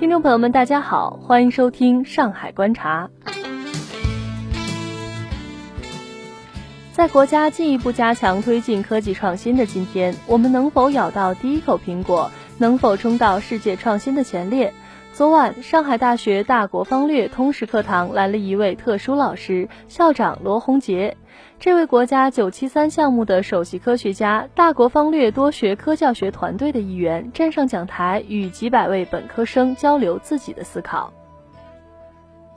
听众朋友们，大家好，欢迎收听《上海观察》。在国家进一步加强推进科技创新的今天，我们能否咬到第一口苹果？能否冲到世界创新的前列？昨晚，上海大学大国方略通识课堂来了一位特殊老师，校长罗洪杰。这位国家九七三项目的首席科学家，大国方略多学科教学团队的一员，站上讲台，与几百位本科生交流自己的思考。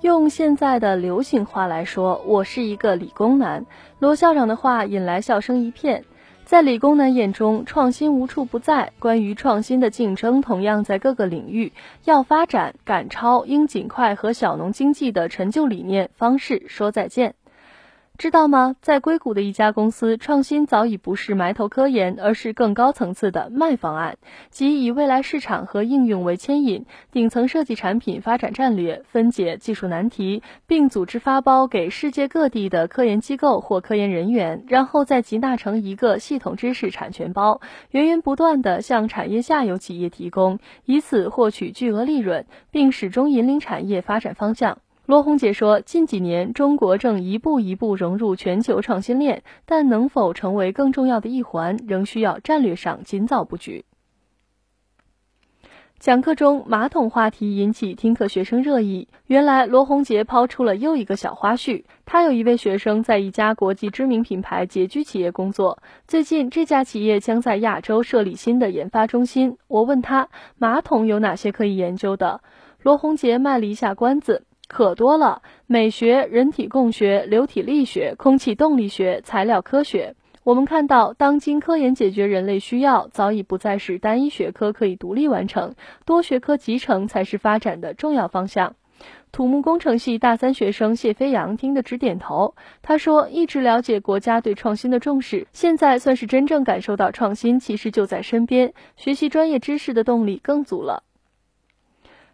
用现在的流行话来说，我是一个理工男。罗校长的话引来笑声一片。在理工男眼中，创新无处不在。关于创新的竞争，同样在各个领域。要发展赶超，应尽快和小农经济的陈旧理念方式说再见。知道吗？在硅谷的一家公司，创新早已不是埋头科研，而是更高层次的卖方案，即以未来市场和应用为牵引，顶层设计产品发展战略，分解技术难题，并组织发包给世界各地的科研机构或科研人员，然后再集纳成一个系统知识产权包，源源不断地向产业下游企业提供，以此获取巨额利润，并始终引领产业发展方向。罗红姐说，近几年中国正一步一步融入全球创新链，但能否成为更重要的一环，仍需要战略上尽早布局。讲课中，马桶话题引起听课学生热议。原来，罗红杰抛出了又一个小花絮：他有一位学生在一家国际知名品牌洁居企业工作，最近这家企业将在亚洲设立新的研发中心。我问他，马桶有哪些可以研究的？罗红杰卖了一下关子。可多了，美学、人体工学、流体力学、空气动力学、材料科学。我们看到，当今科研解决人类需要，早已不再是单一学科可以独立完成，多学科集成才是发展的重要方向。土木工程系大三学生谢飞扬听得直点头。他说：“一直了解国家对创新的重视，现在算是真正感受到创新其实就在身边，学习专业知识的动力更足了。”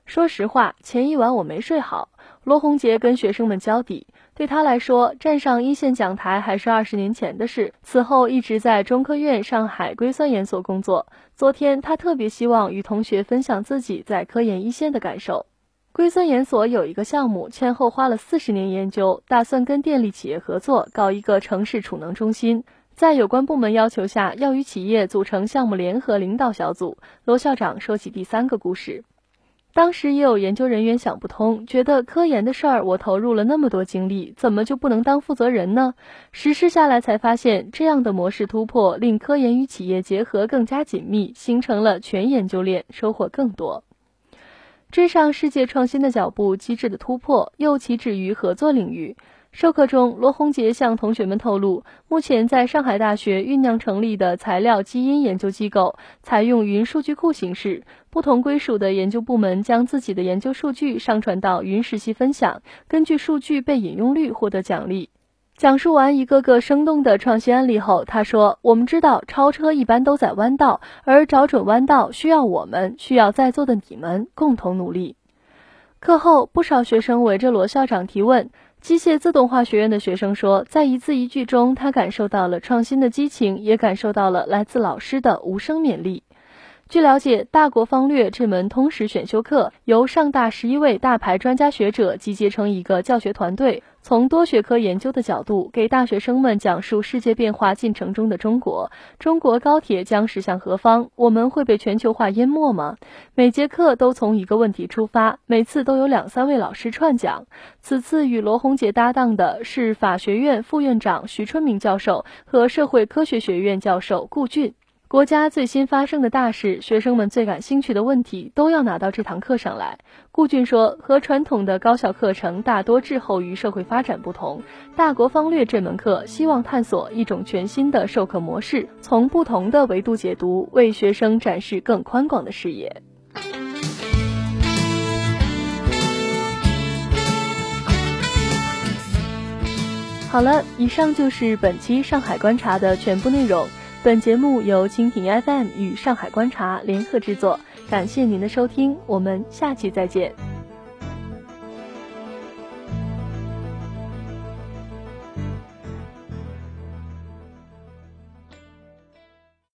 说实话，前一晚我没睡好。罗洪杰跟学生们交底，对他来说，站上一线讲台还是二十年前的事。此后一直在中科院上海硅酸盐所工作。昨天他特别希望与同学分享自己在科研一线的感受。硅酸盐所有一个项目，前后花了四十年研究，打算跟电力企业合作，搞一个城市储能中心。在有关部门要求下，要与企业组成项目联合领导小组。罗校长说起第三个故事。当时也有研究人员想不通，觉得科研的事儿我投入了那么多精力，怎么就不能当负责人呢？实施下来才发现，这样的模式突破令科研与企业结合更加紧密，形成了全研究链，收获更多。追上世界创新的脚步，机制的突破又岂止于合作领域？授课中，罗宏杰向同学们透露，目前在上海大学酝酿成立的材料基因研究机构，采用云数据库形式，不同归属的研究部门将自己的研究数据上传到云实习分享，根据数据被引用率获得奖励。讲述完一个个生动的创新案例后，他说：“我们知道超车一般都在弯道，而找准弯道需要我们，需要在座的你们共同努力。”课后，不少学生围着罗校长提问。机械自动化学院的学生说，在一字一句中，他感受到了创新的激情，也感受到了来自老师的无声勉励。据了解，大国方略这门通识选修课由上大十一位大牌专家学者集结成一个教学团队，从多学科研究的角度给大学生们讲述世界变化进程中的中国。中国高铁将驶向何方？我们会被全球化淹没吗？每节课都从一个问题出发，每次都有两三位老师串讲。此次与罗红杰搭档的是法学院副院长徐春明教授和社会科学学院教授顾俊。国家最新发生的大事，学生们最感兴趣的问题，都要拿到这堂课上来。顾俊说，和传统的高校课程大多滞后于社会发展不同，大国方略这门课希望探索一种全新的授课模式，从不同的维度解读，为学生展示更宽广的视野。好了，以上就是本期上海观察的全部内容。本节目由蜻蜓 FM 与上海观察联合制作，感谢您的收听，我们下期再见。